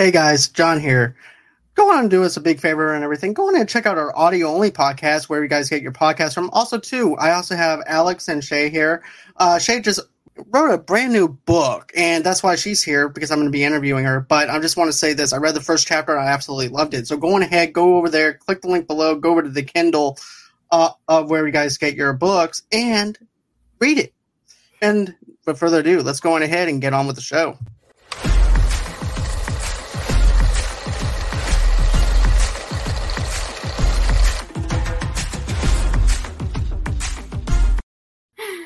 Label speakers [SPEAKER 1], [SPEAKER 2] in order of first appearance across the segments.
[SPEAKER 1] Hey guys, John here. Go on and do us a big favor and everything. Go on and check out our audio only podcast where you guys get your podcast from. Also, too, I also have Alex and Shay here. Uh, Shay just wrote a brand new book, and that's why she's here because I'm going to be interviewing her. But I just want to say this: I read the first chapter, and I absolutely loved it. So go on ahead, go over there, click the link below, go over to the Kindle uh, of where you guys get your books, and read it. And without further ado, let's go on ahead and get on with the show.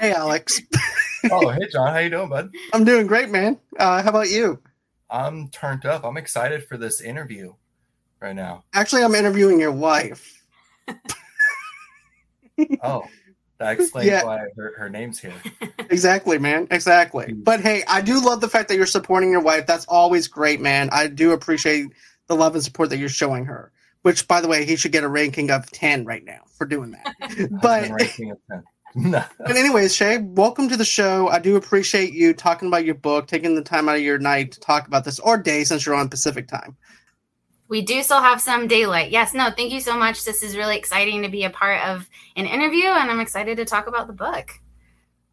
[SPEAKER 1] Hey, Alex.
[SPEAKER 2] oh, hey, John. How you doing, bud?
[SPEAKER 1] I'm doing great, man. Uh, how about you?
[SPEAKER 2] I'm turned up. I'm excited for this interview right now.
[SPEAKER 1] Actually, I'm interviewing your wife.
[SPEAKER 2] oh, that explains yeah. why her, her name's here.
[SPEAKER 1] Exactly, man. Exactly. Hmm. But hey, I do love the fact that you're supporting your wife. That's always great, man. I do appreciate the love and support that you're showing her. Which, by the way, he should get a ranking of 10 right now for doing that. but ranking of 10. No. But anyways, Shay, welcome to the show. I do appreciate you talking about your book, taking the time out of your night to talk about this, or day since you're on Pacific time.
[SPEAKER 3] We do still have some daylight. Yes, no, thank you so much. This is really exciting to be a part of an interview, and I'm excited to talk about the book.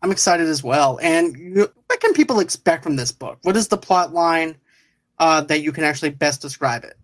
[SPEAKER 1] I'm excited as well. And you, what can people expect from this book? What is the plot line uh, that you can actually best describe it?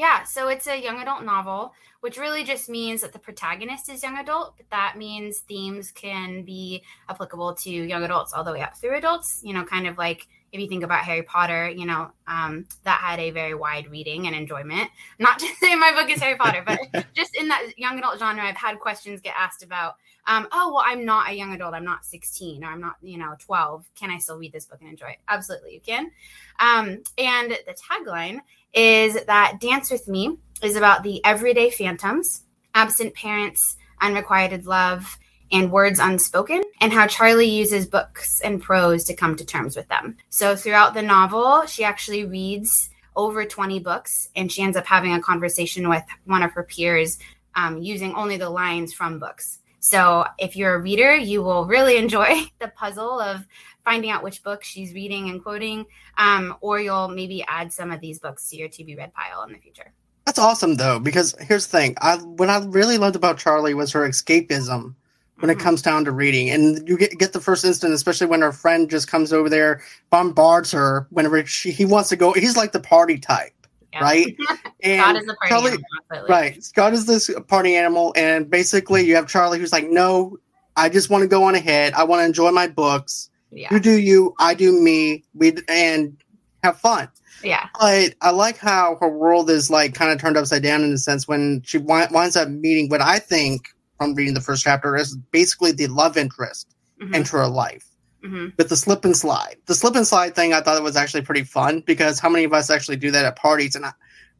[SPEAKER 3] Yeah, so it's a young adult novel which really just means that the protagonist is young adult, but that means themes can be applicable to young adults all the way up through adults. You know, kind of like if you think about Harry Potter, you know, um, that had a very wide reading and enjoyment. Not to say my book is Harry Potter, but just in that young adult genre, I've had questions get asked about, um, oh, well, I'm not a young adult. I'm not 16 or I'm not, you know, 12. Can I still read this book and enjoy it? Absolutely, you can. Um, and the tagline is that Dance with Me is about the everyday phantoms, absent parents, unrequited love, and words unspoken, and how Charlie uses books and prose to come to terms with them. So, throughout the novel, she actually reads over 20 books and she ends up having a conversation with one of her peers um, using only the lines from books. So, if you're a reader, you will really enjoy the puzzle of finding out which book she's reading and quoting, um, or you'll maybe add some of these books to your to be read pile in the future.
[SPEAKER 1] That's awesome though, because here's the thing: I what I really loved about Charlie was her escapism when mm-hmm. it comes down to reading, and you get get the first instant, especially when her friend just comes over there, bombards her whenever she, he wants to go. He's like the party type. Yeah. Right,
[SPEAKER 3] and Scott is the party Charlie, animal,
[SPEAKER 1] right. Scott is this party animal, and basically you have Charlie who's like, "No, I just want to go on ahead. I want to enjoy my books. Yeah. You do you, I do me. We and have fun."
[SPEAKER 3] Yeah.
[SPEAKER 1] But I like how her world is like kind of turned upside down in a sense when she winds up meeting what I think from reading the first chapter is basically the love interest mm-hmm. into her life. Mm-hmm. With the slip and slide, the slip and slide thing, I thought it was actually pretty fun because how many of us actually do that at parties? And I,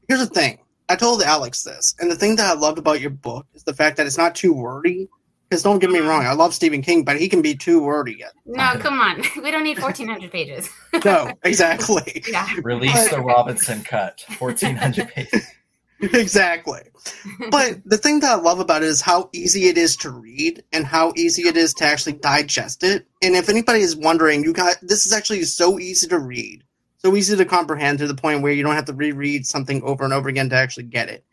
[SPEAKER 1] here's the thing: I told Alex this, and the thing that I loved about your book is the fact that it's not too wordy. Because don't get me wrong, I love Stephen King, but he can be too wordy.
[SPEAKER 3] No, come on. We don't need 1,400 pages.
[SPEAKER 1] no, exactly.
[SPEAKER 2] Yeah. Release the Robinson cut, 1,400 pages.
[SPEAKER 1] exactly. But the thing that I love about it is how easy it is to read and how easy it is to actually digest it. And if anybody is wondering, you got this is actually so easy to read, so easy to comprehend to the point where you don't have to reread something over and over again to actually get it.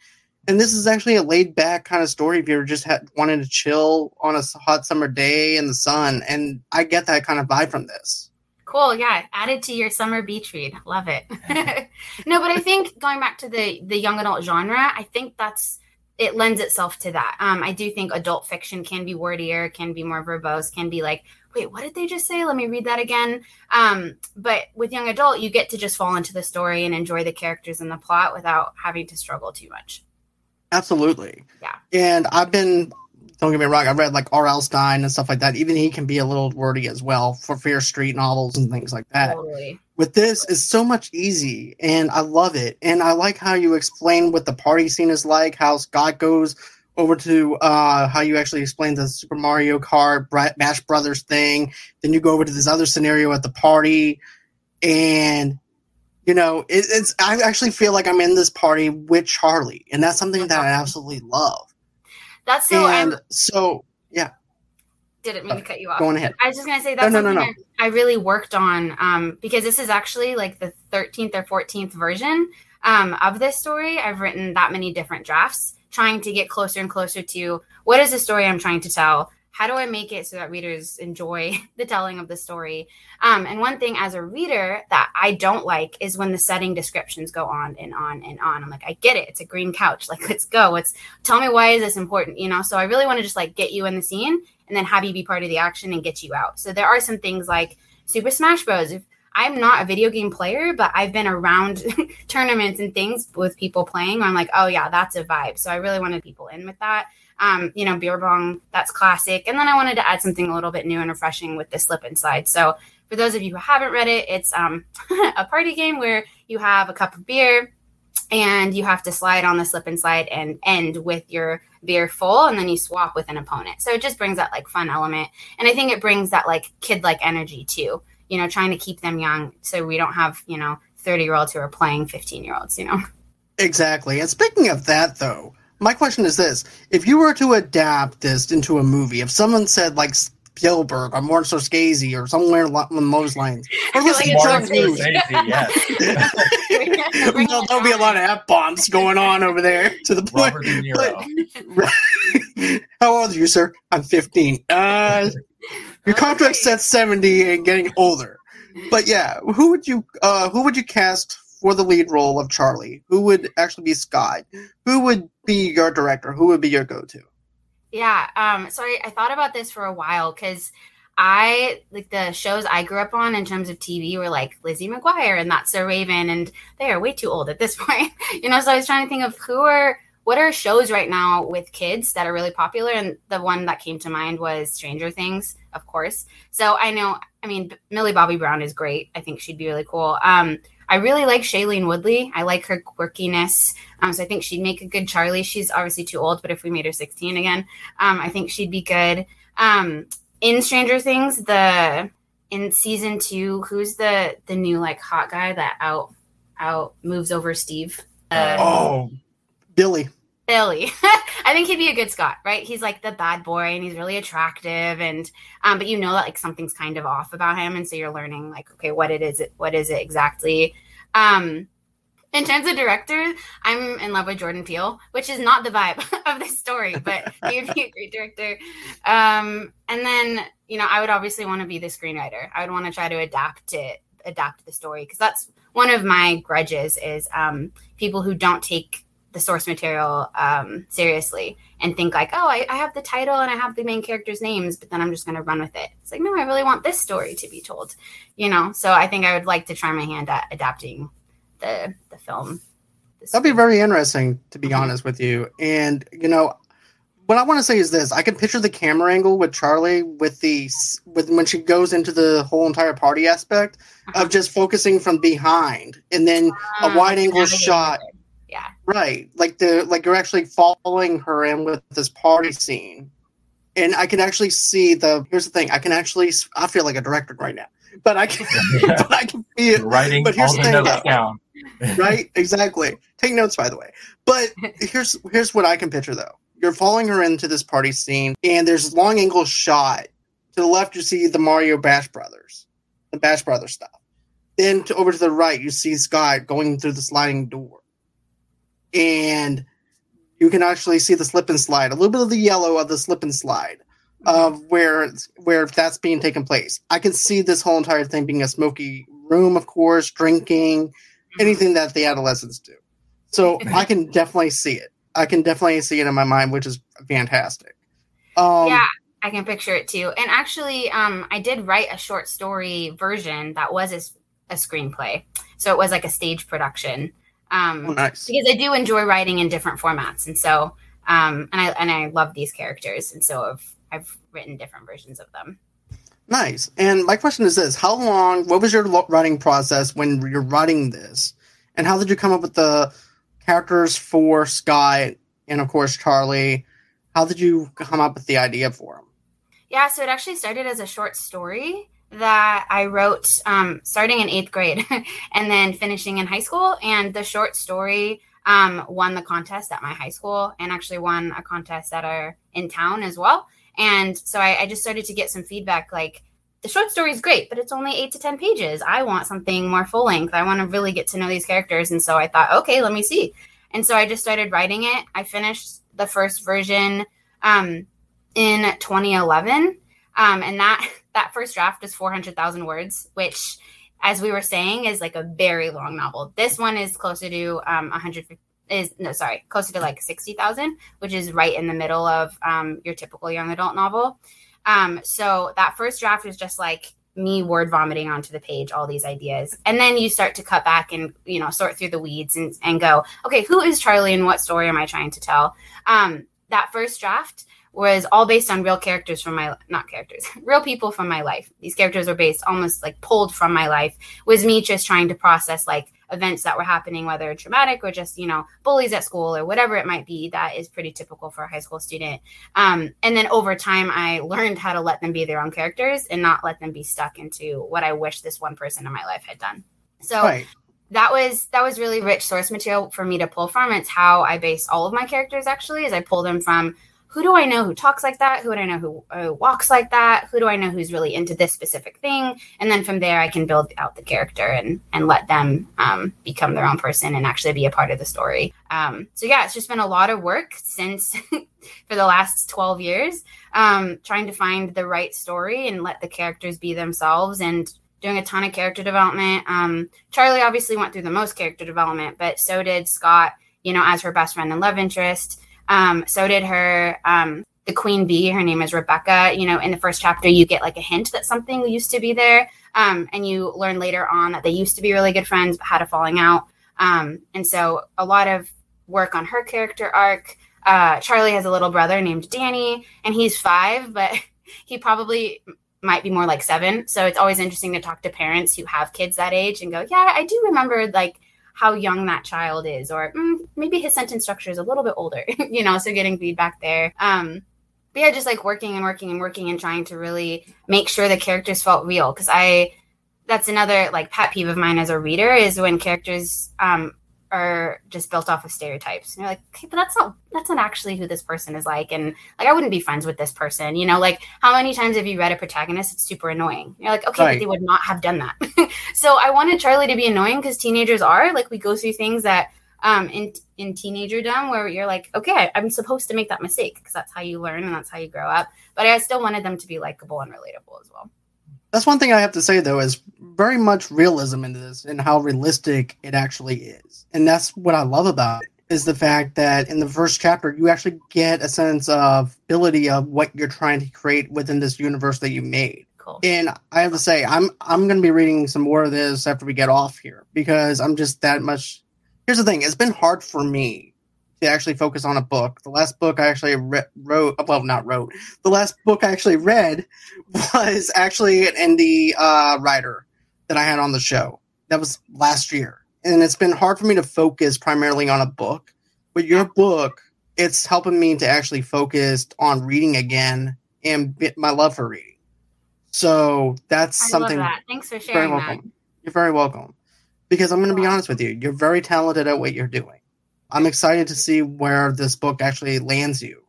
[SPEAKER 1] And this is actually a laid back kind of story if you're just ha- wanting to chill on a hot summer day in the sun. And I get that kind of vibe from this.
[SPEAKER 3] Cool. Yeah. Add it to your summer beach read. Love it. no, but I think going back to the, the young adult genre, I think that's, it lends itself to that. Um, I do think adult fiction can be wordier, can be more verbose, can be like, wait, what did they just say? Let me read that again. Um, but with young adult, you get to just fall into the story and enjoy the characters and the plot without having to struggle too much.
[SPEAKER 1] Absolutely.
[SPEAKER 3] Yeah.
[SPEAKER 1] And I've been don't get me wrong, I've read like R.L. Stine and stuff like that. Even he can be a little wordy as well for Fear Street novels and things like that. Totally. With this, it's so much easy, and I love it. And I like how you explain what the party scene is like, how Scott goes over to uh, how you actually explain the Super Mario Kart Bash Brothers thing. Then you go over to this other scenario at the party, and you know, it, it's I actually feel like I'm in this party with Charlie, and that's something that I absolutely love.
[SPEAKER 3] That's so.
[SPEAKER 1] And I'm, so, yeah.
[SPEAKER 3] didn't mean to cut you off.
[SPEAKER 1] Going ahead.
[SPEAKER 3] I was just gonna say that's no, no, no, no. I really worked on um, because this is actually like the 13th or 14th version um, of this story. I've written that many different drafts, trying to get closer and closer to what is the story I'm trying to tell how do I make it so that readers enjoy the telling of the story? Um, and one thing as a reader that I don't like is when the setting descriptions go on and on and on. I'm like, I get it. It's a green couch. Like, let's go. Let's tell me why is this important? You know, so I really want to just like get you in the scene and then have you be part of the action and get you out. So there are some things like Super Smash Bros. If I'm not a video game player, but I've been around tournaments and things with people playing. I'm like, oh yeah, that's a vibe. So I really wanted people in with that um, you know, beer bong, that's classic. And then I wanted to add something a little bit new and refreshing with the slip and slide. So for those of you who haven't read it, it's um, a party game where you have a cup of beer and you have to slide on the slip and slide and end with your beer full and then you swap with an opponent. So it just brings that like fun element. And I think it brings that like kid like energy too, you know, trying to keep them young so we don't have, you know, 30 year olds who are playing 15 year olds, you know.
[SPEAKER 1] Exactly. And speaking of that though, my question is this: If you were to adapt this into a movie, if someone said like Spielberg or Martin Scorsese or somewhere along those lines, or
[SPEAKER 2] listen like Martin Scorsese, yes.
[SPEAKER 1] well, there'll be a lot of f bombs going on over there to the point. But, how old are you, sir? I'm 15. Uh, your contract says 70 and getting older. But yeah, who would you uh, who would you cast for the lead role of Charlie? Who would actually be Scott? Who would be your director? Who would be your go-to?
[SPEAKER 3] Yeah, um, so I, I thought about this for a while because I like the shows I grew up on in terms of TV were like Lizzie McGuire and That's So Raven, and they are way too old at this point, you know. So I was trying to think of who are what are shows right now with kids that are really popular, and the one that came to mind was Stranger Things, of course. So I know, I mean, Millie Bobby Brown is great. I think she'd be really cool. Um, I really like Shailene Woodley. I like her quirkiness. Um, so I think she'd make a good Charlie. She's obviously too old, but if we made her 16 again, um, I think she'd be good. Um, in Stranger Things, the in season two, who's the the new like hot guy that out out moves over Steve?
[SPEAKER 1] Uh, oh, Billy.
[SPEAKER 3] Billy. I think he'd be a good Scott, right? He's like the bad boy and he's really attractive and um but you know that like something's kind of off about him and so you're learning like okay what it is it what is it exactly. Um in terms of director, I'm in love with Jordan Peele, which is not the vibe of this story, but he'd be a great director. Um and then, you know, I would obviously want to be the screenwriter. I would want to try to adapt it adapt the story because that's one of my grudges is um people who don't take the source material um, seriously and think like, oh, I, I, have the title and I have the main characters' names, but then I'm just going to run with it. It's like, no, I really want this story to be told, you know. So I think I would like to try my hand at adapting the the film.
[SPEAKER 1] That'd be very interesting, to be mm-hmm. honest with you. And you know, what I want to say is this: I can picture the camera angle with Charlie with the with when she goes into the whole entire party aspect uh-huh. of just focusing from behind, and then a ah, wide angle shot.
[SPEAKER 3] Yeah.
[SPEAKER 1] Right. Like the like you're actually following her in with this party scene. And I can actually see the here's the thing, I can actually I feel like a director right now. But I can yeah. but I can feel
[SPEAKER 2] writing but here's the, the thing, down.
[SPEAKER 1] right? Exactly. Take notes by the way. But here's here's what I can picture though. You're following her into this party scene and there's a long angle shot. To the left you see the Mario Bash Brothers. The Bash Brothers stuff. Then to, over to the right you see Scott going through the sliding door and you can actually see the slip and slide, a little bit of the yellow of the slip and slide of where where that's being taken place. I can see this whole entire thing being a smoky room, of course, drinking, anything that the adolescents do. So I can definitely see it. I can definitely see it in my mind, which is fantastic.
[SPEAKER 3] Um, yeah, I can picture it too. And actually, um, I did write a short story version that was a, a screenplay. So it was like a stage production. Um, oh, nice. Because I do enjoy writing in different formats, and so um, and I and I love these characters, and so I've I've written different versions of them.
[SPEAKER 1] Nice. And my question is this: How long? What was your writing process when you're writing this, and how did you come up with the characters for Sky and of course Charlie? How did you come up with the idea for them?
[SPEAKER 3] Yeah, so it actually started as a short story that I wrote um, starting in eighth grade and then finishing in high school. And the short story um, won the contest at my high school and actually won a contest at our in town as well. And so I, I just started to get some feedback like, the short story is great, but it's only eight to 10 pages. I want something more full length. I want to really get to know these characters. And so I thought, okay, let me see. And so I just started writing it. I finished the first version um, in 2011. Um, and that, that first draft is 400,000 words, which, as we were saying, is like a very long novel. This one is closer to um, 150 is no sorry closer to like 60,000 which is right in the middle of um, your typical young adult novel. Um, so that first draft was just like me word vomiting onto the page all these ideas. And then you start to cut back and you know sort through the weeds and, and go okay who is charlie and what story am i trying to tell? Um, that first draft was all based on real characters from my not characters real people from my life these characters are based almost like pulled from my life was me just trying to process like events that were happening, whether traumatic or just, you know, bullies at school or whatever it might be, that is pretty typical for a high school student. Um, and then over time, I learned how to let them be their own characters and not let them be stuck into what I wish this one person in my life had done. So right. that was that was really rich source material for me to pull from. It's how I base all of my characters actually, is I pull them from who do I know who talks like that? Who do I know who uh, walks like that? Who do I know who's really into this specific thing? And then from there, I can build out the character and and let them um, become their own person and actually be a part of the story. Um, so yeah, it's just been a lot of work since for the last twelve years, um, trying to find the right story and let the characters be themselves and doing a ton of character development. Um, Charlie obviously went through the most character development, but so did Scott. You know, as her best friend and love interest. Um, so did her um, the queen bee. Her name is Rebecca. You know, in the first chapter, you get like a hint that something used to be there, um, and you learn later on that they used to be really good friends but had a falling out. Um, and so a lot of work on her character arc. Uh, Charlie has a little brother named Danny, and he's five, but he probably might be more like seven. So it's always interesting to talk to parents who have kids that age and go, yeah, I do remember like how young that child is, or mm, maybe his sentence structure is a little bit older, you know, so getting feedback there. Um, but yeah, just like working and working and working and trying to really make sure the characters felt real. Cause I, that's another like pet peeve of mine as a reader is when characters um, are just built off of stereotypes. And you're like, okay, but that's not that's not actually who this person is like. And like I wouldn't be friends with this person. You know, like how many times have you read a protagonist? It's super annoying. You're like, okay, right. but they would not have done that. so I wanted Charlie to be annoying because teenagers are like we go through things that um in in teenagerdom where you're like, okay, I'm supposed to make that mistake because that's how you learn and that's how you grow up. But I still wanted them to be likable and relatable as well.
[SPEAKER 1] That's one thing I have to say though is very much realism in this and how realistic it actually is. And that's what I love about it is the fact that in the first chapter you actually get a sense of ability of what you're trying to create within this universe that you made. Cool. And I have to say, I'm I'm gonna be reading some more of this after we get off here because I'm just that much. Here's the thing: it's been hard for me to actually focus on a book. The last book I actually re- wrote, well, not wrote. The last book I actually read was actually an indie uh, writer that I had on the show. That was last year, and it's been hard for me to focus primarily on a book. But your book, it's helping me to actually focus on reading again and my love for reading. So that's I something.
[SPEAKER 3] That. Thanks for sharing
[SPEAKER 1] very welcome. That. You're very welcome. Because I'm going to be honest with you, you're very talented at what you're doing. I'm excited to see where this book actually lands you.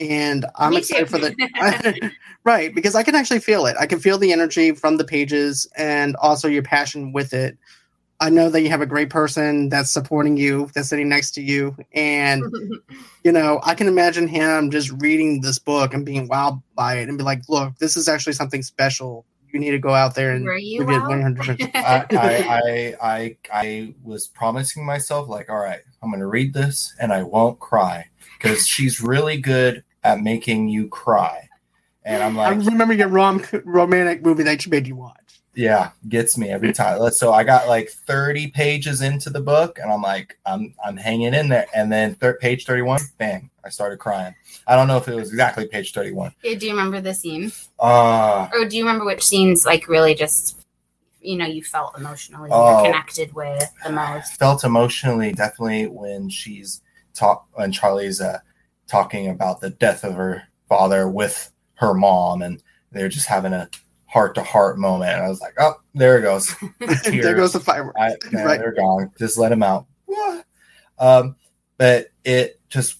[SPEAKER 1] And I'm Me excited too. for the right because I can actually feel it. I can feel the energy from the pages and also your passion with it. I know that you have a great person that's supporting you, that's sitting next to you, and you know I can imagine him just reading this book and being wowed by it and be like, "Look, this is actually something special. You need to go out there and
[SPEAKER 3] Were give it 100
[SPEAKER 2] I, I, I, I was promising myself like all right i'm going to read this and i won't cry because she's really good at making you cry. And i'm like
[SPEAKER 1] i remember your rom- romantic movie that she made you watch
[SPEAKER 2] yeah gets me every time. So i got like 30 pages into the book and i'm like i'm i'm hanging in there. And then third page 31 bang i started crying. I don't know if it was exactly page 31
[SPEAKER 3] do you remember the scene?
[SPEAKER 2] Uh
[SPEAKER 3] or do you remember which scenes like really just you know you felt emotionally oh, connected with the most?
[SPEAKER 2] Felt emotionally definitely when she's talk when charlie's uh talking about the death of her father with her mom and they're just having a heart to heart moment. And I was like, oh, there it goes.
[SPEAKER 1] there goes the fireworks. I,
[SPEAKER 2] right. They're gone. Just let him out. um, but it just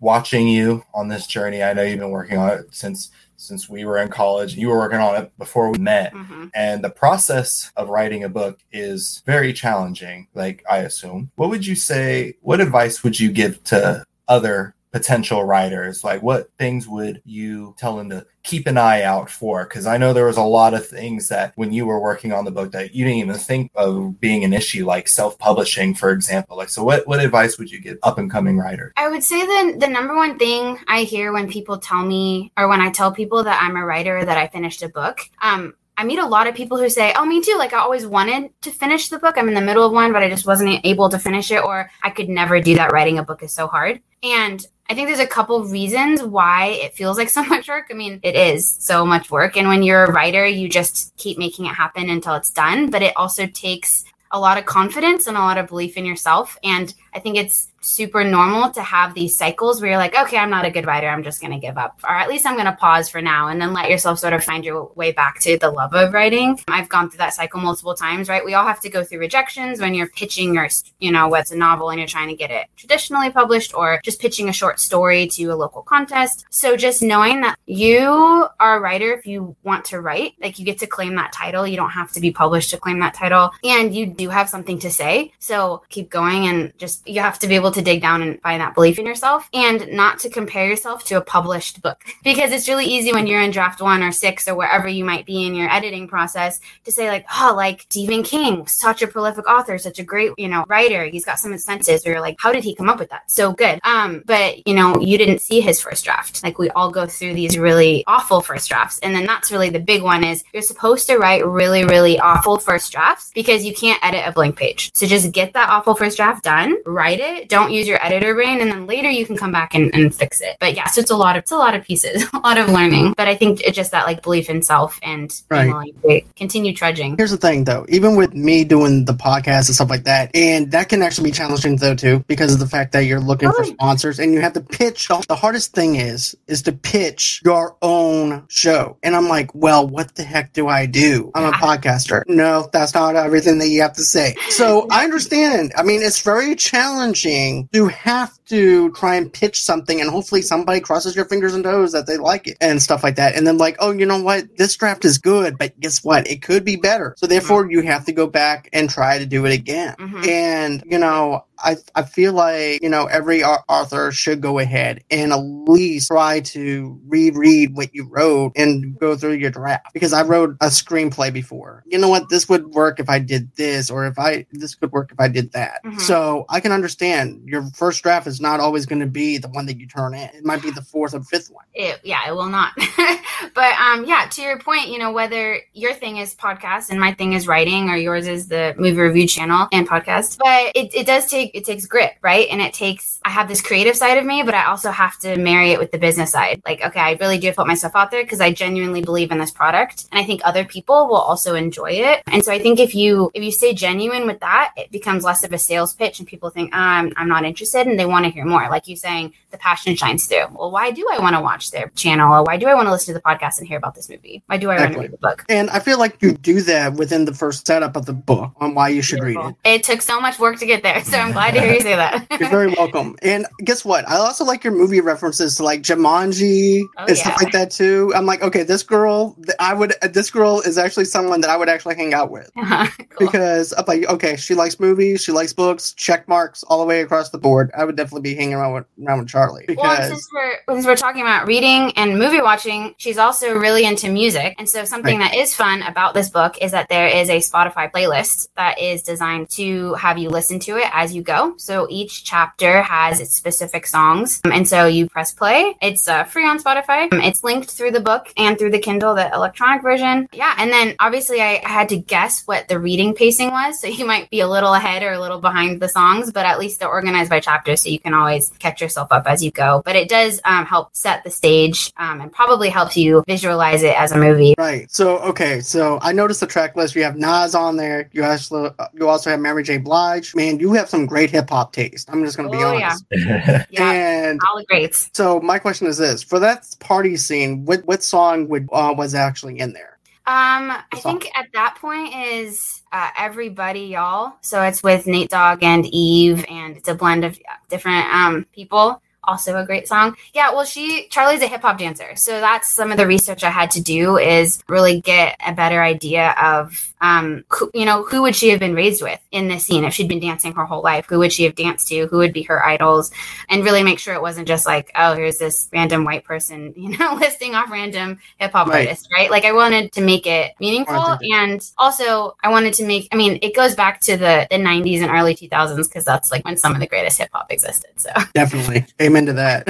[SPEAKER 2] watching you on this journey. I know you've been working on it since since we were in college. You were working on it before we met. Mm-hmm. And the process of writing a book is very challenging, like I assume. What would you say, what advice would you give to other potential writers? Like, what things would you tell them to keep an eye out for? Because I know there was a lot of things that when you were working on the book that you didn't even think of being an issue, like self-publishing, for example. Like, so what what advice would you give up and coming writers?
[SPEAKER 3] I would say the the number one thing I hear when people tell me, or when I tell people that I'm a writer that I finished a book, um, I meet a lot of people who say, "Oh, me too. Like I always wanted to finish the book. I'm in the middle of one, but I just wasn't able to finish it or I could never do that. Writing a book is so hard." And I think there's a couple of reasons why it feels like so much work. I mean, it is so much work. And when you're a writer, you just keep making it happen until it's done. But it also takes a lot of confidence and a lot of belief in yourself. And I think it's super normal to have these cycles where you're like, okay, I'm not a good writer. I'm just going to give up. Or at least I'm going to pause for now and then let yourself sort of find your way back to the love of writing. I've gone through that cycle multiple times, right? We all have to go through rejections when you're pitching your, you know, what's a novel and you're trying to get it traditionally published or just pitching a short story to a local contest. So just knowing that you are a writer if you want to write, like you get to claim that title. You don't have to be published to claim that title. And you do have something to say. So keep going and just, you have to be able able to dig down and find that belief in yourself and not to compare yourself to a published book. Because it's really easy when you're in draft one or six or wherever you might be in your editing process to say like oh like stephen king such a prolific author such a great you know writer. He's got some senses or you're like how did he come up with that? So good. Um but you know you didn't see his first draft. Like we all go through these really awful first drafts and then that's really the big one is you're supposed to write really really awful first drafts because you can't edit a blank page. So just get that awful first draft done write it don't use your editor brain and then later you can come back and, and fix it. But yeah so it's a lot of it's a lot of pieces a lot of learning. But i think it's just that like belief in self and right. to continue trudging.
[SPEAKER 1] Here's the thing though. Even with me doing the podcast and stuff like that and that can actually be challenging though too because of the fact that you're looking oh. for sponsors and you have to pitch the hardest thing is is to pitch your own show. And i'm like well what the heck do i do? I'm yeah. a podcaster. No that's not everything that you have to say. So i understand. I mean it's very challenging you have to try and pitch something and hopefully somebody crosses your fingers and toes that they like it and stuff like that. And then like, oh, you know what? This draft is good, but guess what? It could be better. So therefore mm-hmm. you have to go back and try to do it again. Mm-hmm. And, you know, I, I feel like, you know, every author should go ahead and at least try to reread what you wrote and go through your draft. Because I wrote a screenplay before. You know what? This would work if I did this, or if I, this could work if I did that. Mm-hmm. So I can understand your first draft is not always going to be the one that you turn in. It might be the fourth or fifth one.
[SPEAKER 3] It, yeah, it will not. but um, yeah, to your point, you know, whether your thing is podcast and my thing is writing or yours is the movie review channel and podcast, but it, it does take, it takes grit, right? And it takes, I have this creative side of me, but I also have to marry it with the business side. Like, okay, I really do put myself out there because I genuinely believe in this product. And I think other people will also enjoy it. And so I think if you, if you stay genuine with that, it becomes less of a sales pitch and people think, oh, I'm, I'm not interested and they want to hear more. Like you saying, the passion shines through. Well, why do I want to watch their channel? Or why do I want to listen to the podcast and hear about this movie? Why do I exactly. want to read the book?
[SPEAKER 1] And I feel like you do that within the first setup of the book on why you should Beautiful. read
[SPEAKER 3] it. It took so much work to get there. So I'm glad to hear you say that.
[SPEAKER 1] You're very welcome. And guess what? I also like your movie references to like Jumanji oh, and yeah. stuff like that too. I'm like, okay, this girl, I would, this girl is actually someone that I would actually hang out with uh-huh. cool. because I'm like, okay, she likes movies, she likes books, check marks all the way across the board. I would definitely be hanging around with, around with Charlie. Because...
[SPEAKER 3] Well, since we're, since we're talking about reading and movie watching, she's also really into music. And so something right. that is fun about this book is that there is a Spotify playlist that is designed to have you listen to it as you go. So each chapter has its specific songs. Um, and so you press play. It's uh, free on Spotify. Um, it's linked through the book and through the Kindle, the electronic version. Yeah. And then obviously I had to guess what the reading pacing was. So you might be a little ahead or a little behind the songs, but at least they're organized by chapters. So you can always catch yourself up as you go. But it does um, help set the stage um, and probably helps you visualize it as a movie.
[SPEAKER 1] Right. So, okay. So I noticed the track list. You have Nas on there. You also, you also have Mary J. Blige. Man, you have some great hip hop taste. I'm just going to be oh, honest.
[SPEAKER 3] Yeah. yeah. And all the greats.
[SPEAKER 1] So my question is this: for that party scene, what what song would uh, was actually in there?
[SPEAKER 3] Um, I think at that point is uh, everybody y'all. So it's with Nate Dogg and Eve, and it's a blend of different um people also a great song. Yeah, well, she Charlie's a hip hop dancer, so that's some of the research I had to do is really get a better idea of, um, who, you know, who would she have been raised with in this scene if she'd been dancing her whole life? Who would she have danced to? Who would be her idols? And really make sure it wasn't just like, oh, here's this random white person, you know, listing off random hip hop right. artists, right? Like I wanted to make it meaningful, and also I wanted to make. I mean, it goes back to the the '90s and early 2000s because that's like when some of the greatest hip hop existed. So
[SPEAKER 1] definitely, amen to that.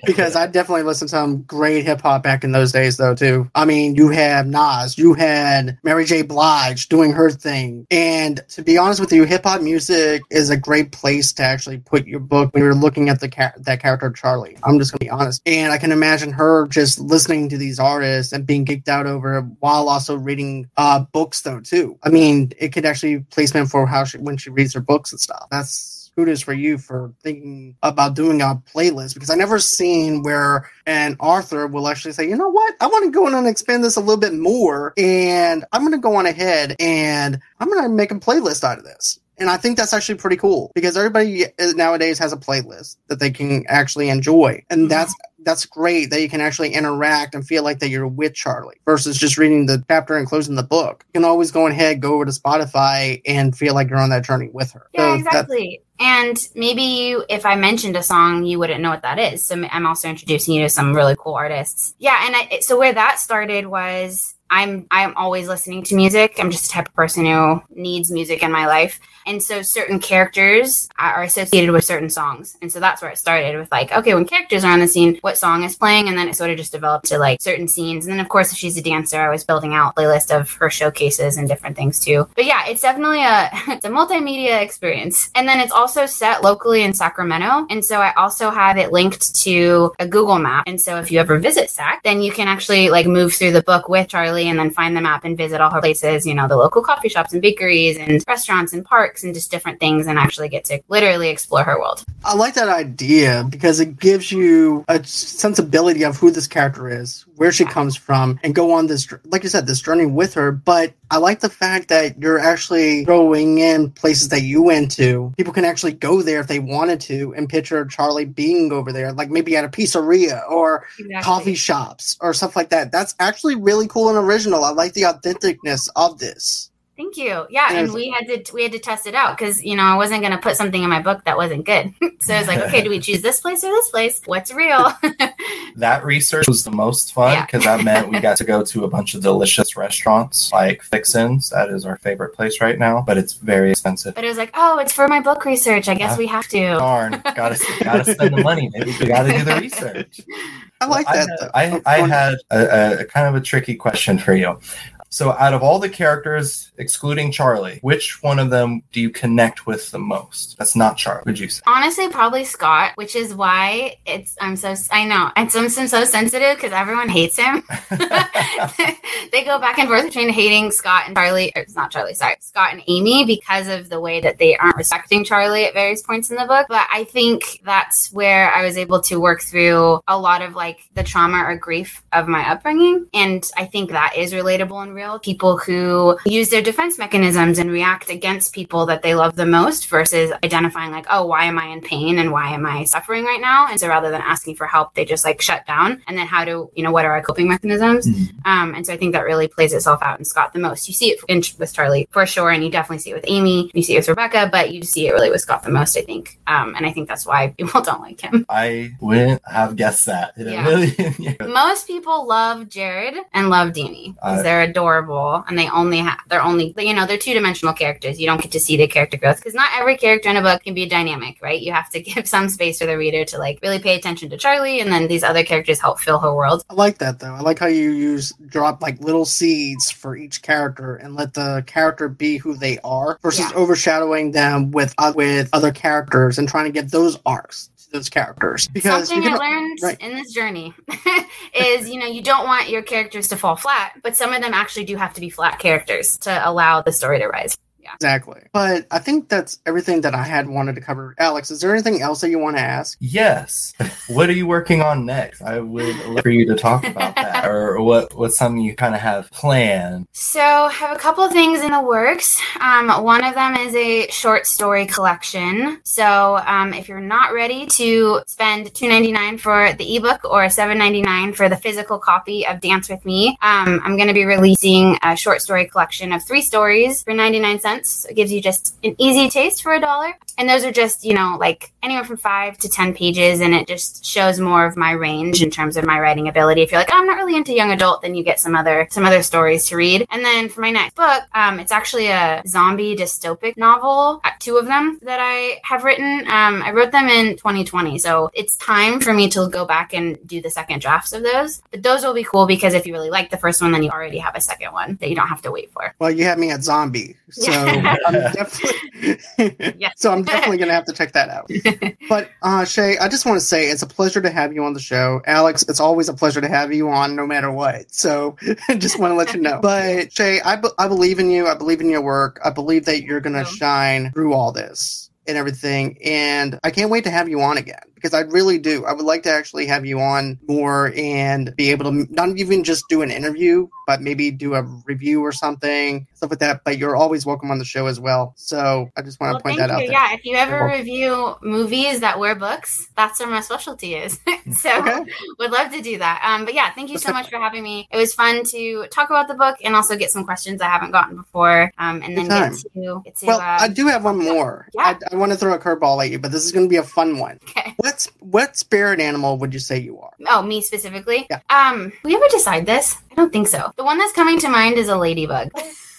[SPEAKER 1] because I definitely listened to some great hip hop back in those days, though. Too. I mean, you have Nas, you had Mary J. Blige doing her thing, and to be honest with you, hip hop music is a great place to actually put your book when you're looking at the that character Charlie. I'm just gonna be honest, and I can imagine her just listening to these artists and being geeked out over while also reading uh, books, though. Too. I mean, it could actually placement for how she when she reads her books and stuff. That's kudos for you for thinking about doing a playlist because I never seen where an author will actually say, you know what, I want to go in and expand this a little bit more, and I'm going to go on ahead and I'm going to make a playlist out of this. And I think that's actually pretty cool because everybody nowadays has a playlist that they can actually enjoy. And mm-hmm. that's that's great that you can actually interact and feel like that you're with Charlie versus just reading the chapter and closing the book. You can always go ahead, go over to Spotify and feel like you're on that journey with her.
[SPEAKER 3] Yeah, so exactly. And maybe you, if I mentioned a song, you wouldn't know what that is. So I'm also introducing you to some really cool artists. Yeah, and I, so where that started was I'm I'm always listening to music. I'm just the type of person who needs music in my life. And so certain characters are associated with certain songs. And so that's where it started with like, okay, when characters are on the scene, what song is playing? And then it sort of just developed to like certain scenes. And then of course if she's a dancer, I was building out playlist of her showcases and different things too. But yeah, it's definitely a it's a multimedia experience. And then it's also set locally in Sacramento. And so I also have it linked to a Google map. And so if you ever visit Sac, then you can actually like move through the book with Charlie and then find the map and visit all her places, you know, the local coffee shops and bakeries and restaurants and parks and just different things and actually get to literally explore her world.
[SPEAKER 1] I like that idea because it gives you a sensibility of who this character is, where she comes from, and go on this, like you said, this journey with her. But I like the fact that you're actually throwing in places that you went to. People can actually go there if they wanted to and picture Charlie being over there, like maybe at a pizzeria or exactly. coffee shops or stuff like that. That's actually really cool and original. I like the authenticness of this.
[SPEAKER 3] Thank you. Yeah, and we had to we had to test it out because you know I wasn't going to put something in my book that wasn't good. so I was like, okay, do we choose this place or this place? What's real?
[SPEAKER 2] that research was the most fun because yeah. that meant we got to go to a bunch of delicious restaurants like Fixins. That is our favorite place right now, but it's very expensive.
[SPEAKER 3] But it was like, oh, it's for my book research. I guess yeah. we have to.
[SPEAKER 2] Darn, gotta gotta spend the money. Maybe we gotta do the research.
[SPEAKER 1] I like that.
[SPEAKER 2] I had, I, I had a, a, kind of a tricky question for you. So, out of all the characters, excluding Charlie, which one of them do you connect with the most? That's not Charlie. Would you say?
[SPEAKER 3] Honestly, probably Scott, which is why it's. I'm so. I know it's I'm, I'm so sensitive because everyone hates him. they go back and forth between hating Scott and Charlie. It's not Charlie. Sorry, Scott and Amy because of the way that they aren't respecting Charlie at various points in the book. But I think that's where I was able to work through a lot of like the trauma or grief of my upbringing, and I think that is relatable and real. People who use their defense mechanisms and react against people that they love the most versus identifying, like, oh, why am I in pain and why am I suffering right now? And so rather than asking for help, they just like shut down. And then how do, you know, what are our coping mechanisms? Mm-hmm. Um, and so I think that really plays itself out in Scott the most. You see it in, with Charlie for sure. And you definitely see it with Amy. You see it with Rebecca, but you see it really with Scott the most, I think. Um, and I think that's why people don't like him.
[SPEAKER 2] I wouldn't have guessed that.
[SPEAKER 3] Yeah. Most people love Jared and love Danny because uh, they're adorable adorable and they only have they're only you know they're two-dimensional characters. You don't get to see the character growth because not every character in a book can be dynamic right? You have to give some space for the reader to like really pay attention to charlie and then these other characters help fill her world.
[SPEAKER 1] I like that though. I like how you use drop like little seeds for each character and let the character be who they are versus yeah. overshadowing them with uh, with other characters and trying to get those arcs those characters
[SPEAKER 3] because something can, I learned right. in this journey is you know you don't want your characters to fall flat, but some of them actually do have to be flat characters to allow the story to rise. Yeah.
[SPEAKER 1] Exactly. But I think that's everything that I had wanted to cover. Alex, is there anything else that you want to ask?
[SPEAKER 2] Yes. what are you working on next? I would love for you to talk about that, or what what's something you kind of have planned.
[SPEAKER 3] So I have a couple things in the works. Um, one of them is a short story collection. So um, if you're not ready to spend $2.99 for the ebook or $7.99 for the physical copy of Dance with Me, um, I'm going to be releasing a short story collection of three stories for 99 cents. So it gives you just an easy taste for a dollar. And those are just, you know, like anywhere from five to 10 pages. And it just shows more of my range in terms of my writing ability. If you're like, oh, I'm not really into young adult, then you get some other, some other stories to read. And then for my next book, um, it's actually a zombie dystopic novel, uh, two of them that I have written. Um, I wrote them in 2020. So it's time for me to go back and do the second drafts of those. But those will be cool because if you really like the first one, then you already have a second one that you don't have to wait for.
[SPEAKER 1] Well, you had me at zombie. So I'm definitely, yeah. so I'm definitely going to have to check that out. but uh, Shay, I just want to say it's a pleasure to have you on the show. Alex, it's always a pleasure to have you on no matter what. So just want to let you know. But Shay, I, be- I believe in you. I believe in your work. I believe that you're going to shine through all this and everything. And I can't wait to have you on again because I really do. I would like to actually have you on more and be able to not even just do an interview, but maybe do a review or something, stuff like that. But you're always welcome on the show as well. So I just want well, to point that out.
[SPEAKER 3] There. Yeah, if you ever review movies that were books, that's where my specialty is. so okay. would love to do that. Um, but yeah, thank you so much for having me. It was fun to talk about the book and also get some questions I haven't gotten before. Um, and then get to, get to,
[SPEAKER 1] Well, uh, I do have one more. Yeah. I, I want to throw a curveball at you, but this is going to be a fun one. Okay. What's what spirit animal would you say you are?
[SPEAKER 3] Oh, me specifically?
[SPEAKER 1] Yeah.
[SPEAKER 3] Um, we ever decide this? I don't think so. The one that's coming to mind is a ladybug.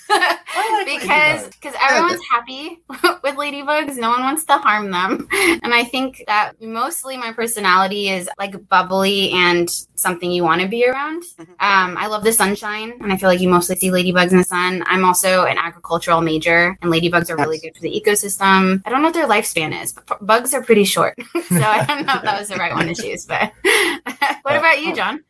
[SPEAKER 3] like because because everyone's happy with ladybugs. No one wants to harm them. And i think that mostly my personality is like bubbly and something you want to be around. Mm-hmm. um, i love the sunshine and i feel like you mostly see ladybugs in the sun. I'm also an agricultural major and ladybugs are really good for the ecosystem. I don't know what their lifespan is but bugs are pretty short. So i don't know if that was the right one to choose but what about you john?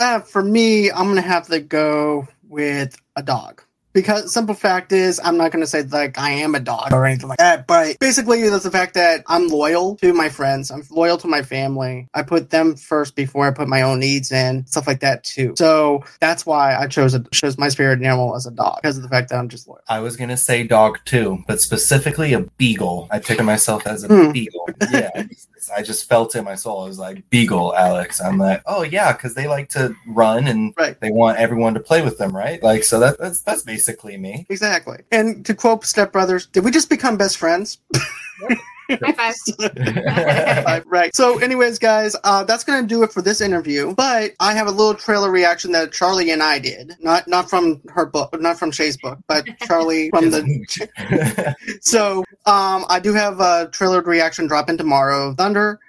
[SPEAKER 1] uh, for me i'm gonna have to go with a dog because simple fact is i'm not going to say like i am a dog or anything like that but basically that's the fact that i'm loyal to my friends i'm loyal to my family i put them first before i put my own needs in stuff like that too so that's why i chose a, chose my spirit animal as a dog because of the fact that i'm just loyal
[SPEAKER 2] i was going to say dog too but specifically a beagle i took myself as a mm. beagle yeah I just felt in my soul. I was like, Beagle, Alex. I'm like, oh yeah, because they like to run and
[SPEAKER 1] right.
[SPEAKER 2] they want everyone to play with them, right? Like, so that, that's that's basically me.
[SPEAKER 1] Exactly. And to quote Step Brothers, did we just become best friends?
[SPEAKER 3] High
[SPEAKER 1] five. right. So, anyways, guys, uh, that's gonna do it for this interview. But I have a little trailer reaction that Charlie and I did, not not from her book, not from Shay's book, but Charlie from the. so, um, I do have a trailer reaction drop dropping tomorrow. Thunder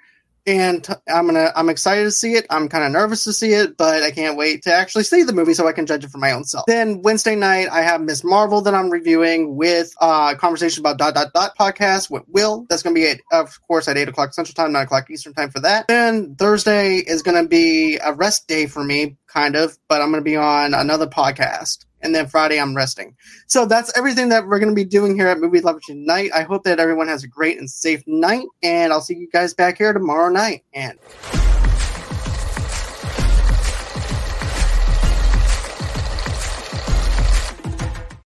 [SPEAKER 1] and I'm gonna I'm excited to see it. I'm kind of nervous to see it, but I can't wait to actually see the movie so I can judge it for my own self. Then Wednesday night I have Ms. Marvel that I'm reviewing with uh conversation about dot dot dot podcast with Will. That's gonna be at, of course at eight o'clock Central Time, nine o'clock Eastern Time for that. Then Thursday is gonna be a rest day for me, kind of, but I'm gonna be on another podcast and then Friday I'm resting. So that's everything that we're going to be doing here at Movie Lovers tonight. I hope that everyone has a great and safe night, and I'll see you guys back here tomorrow night. And